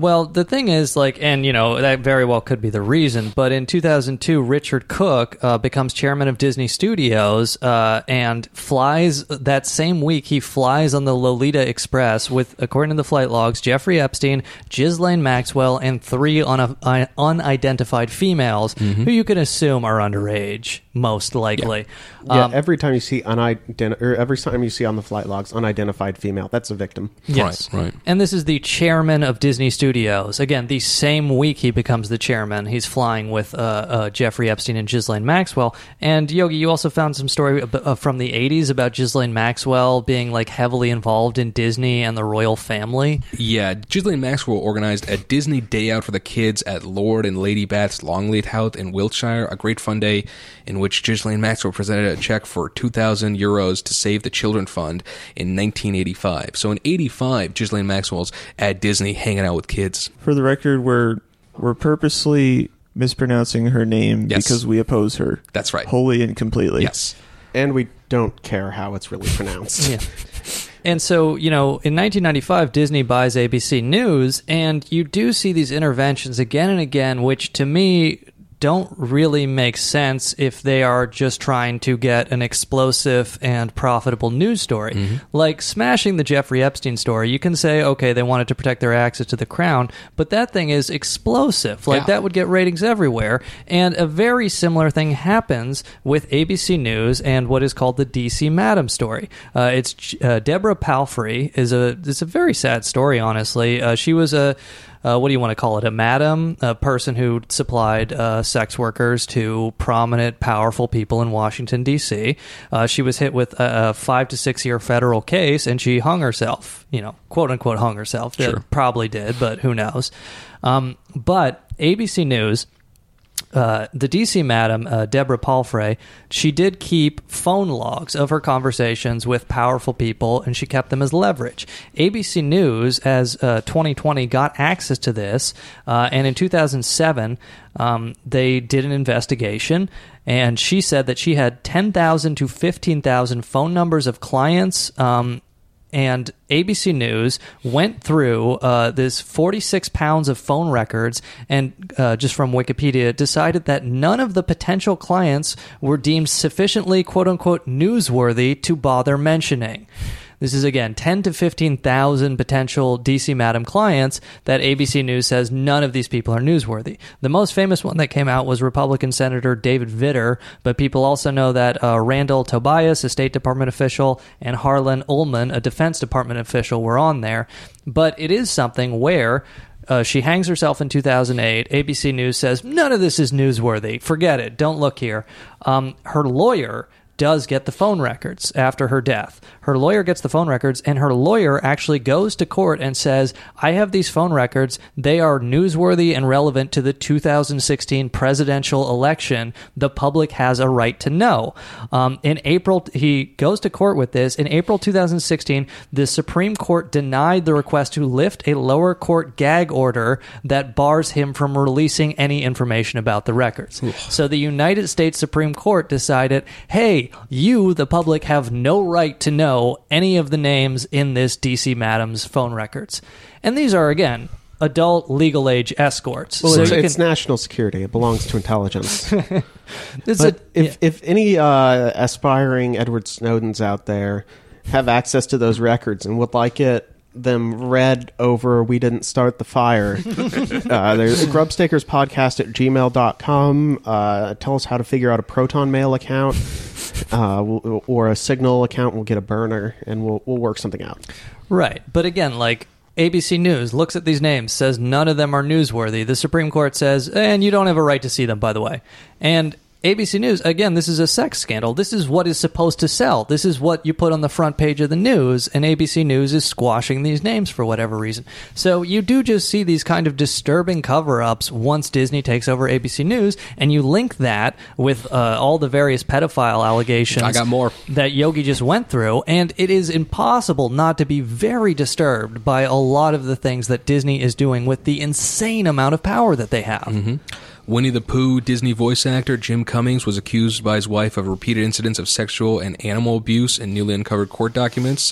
Well, the thing is, like, and you know, that very well could be the reason, but in 2002, Richard Cook uh, becomes chairman of Disney Studios uh, and flies that same week. He flies on the Lolita Express with, according to the flight logs, Jeffrey Epstein, Ghislaine Maxwell, and three un- uh, unidentified females who you can assume are underage, most likely. Yeah, Um, every time you see unidentified, or every time you see on the flight logs unidentified female, that's a victim. Yes. Right, right. And this is the chairman of Disney Studios. Again, the same week he becomes the chairman. He's flying with uh, uh, Jeffrey Epstein and Ghislaine Maxwell. And Yogi, you also found some story uh, from the 80s about Ghislaine Maxwell being like heavily involved in Disney and the royal family. Yeah, Ghislaine Maxwell organized a Disney day out for the kids at Lord and Lady Bath's Longleat House in Wiltshire, a great fun day in which Ghislaine Maxwell presented a check for 2,000 euros to save the Children Fund in 1985. So in 85, Ghislaine Maxwell's at Disney hanging out with kids. For the record, we're we're purposely mispronouncing her name Yes. because we oppose her. That's right. Wholly and completely. Yes. And we don't care how it's really pronounced. Yeah. And so, you know, in 1995, Disney buys ABC News, and you do see these interventions again and again, which to me don't really make sense if they are just trying to get an explosive and profitable news story. Like smashing the Jeffrey Epstein story, you can say, okay, they wanted to protect their access to the crown, but that thing is explosive. Like Yeah. that would get ratings everywhere. And a very similar thing happens with ABC News and what is called the DC Madam story. Uh, it's uh, Deborah Palfrey is a it's a very sad story. Honestly, uh, she was a uh, what do you want to call it? A madam, a person who supplied uh, sex workers to prominent, powerful people in Washington D.C. Uh, she was hit with a, a five to six year federal case, and she hung herself. You know, quote unquote, hung herself. Sure. Probably did, but who knows? Um, but ABC News uh, the DC madam, uh, Deborah Palfrey, she did keep phone logs of her conversations with powerful people, and she kept them as leverage. ABC News, as uh, 2020, got access to this, uh, and in 2007, um, they did an investigation, and she said that she had 10,000 to 15,000 phone numbers of clients. Um, and ABC News went through uh, this 46 pounds of phone records and uh, just from Wikipedia decided that none of the potential clients were deemed sufficiently quote unquote newsworthy to bother mentioning. This is again 10 to 15,000 potential DC Madam clients that ABC News says none of these people are newsworthy. The most famous one that came out was Republican Senator David Vitter, but people also know that uh, Randall Tobias, a State Department official, and Harlan Ullman, a Defense Department official, were on there. But it is something where uh, she hangs herself in 2008. ABC News says none of this is newsworthy. Forget it. Don't look here. Um, her lawyer does get the phone records after her death. Her lawyer gets the phone records, and her lawyer actually goes to court and says, I have these phone records. They are newsworthy and relevant to the 2016 presidential election. The public has a right to know. Um, in April, he goes to court with this. In April 2016, the Supreme Court denied the request to lift a lower court gag order that bars him from releasing any information about the records. So the United States Supreme Court decided, hey, you, the public, have no right to know any of the names in this DC Madam's phone records. And these are, again, adult legal age escorts. Well, so it's, it's can, national security. It belongs to intelligence. it's but a- if, if any uh, aspiring Edward Snowdens out there have access to those records and would like it them read over we didn't start the fire uh, there's grubstakers podcast at gmail.com uh, tell us how to figure out a proton mail account uh, we'll- or a signal account we'll get a burner and we'll, we'll work something out Right. But again, like ABC News looks at these names, says none of them are newsworthy. The Supreme Court says, and you don't have a right to see them, by the way. And ABC News, again, this is a sex scandal. This is what is supposed to sell. This is what you put on the front page of the news, and ABC News is squashing these names for whatever reason. So you do just see these kind of disturbing cover ups once Disney takes over ABC News, and you link that with uh, all the various pedophile allegations I got more. that Yogi just went through, and it is impossible not to be very disturbed by a lot of the things that Disney is doing with the insane amount of power that they have. Winnie the Pooh Disney voice actor Jim Cummings was accused by his wife of repeated incidents of sexual and animal abuse in newly uncovered court documents.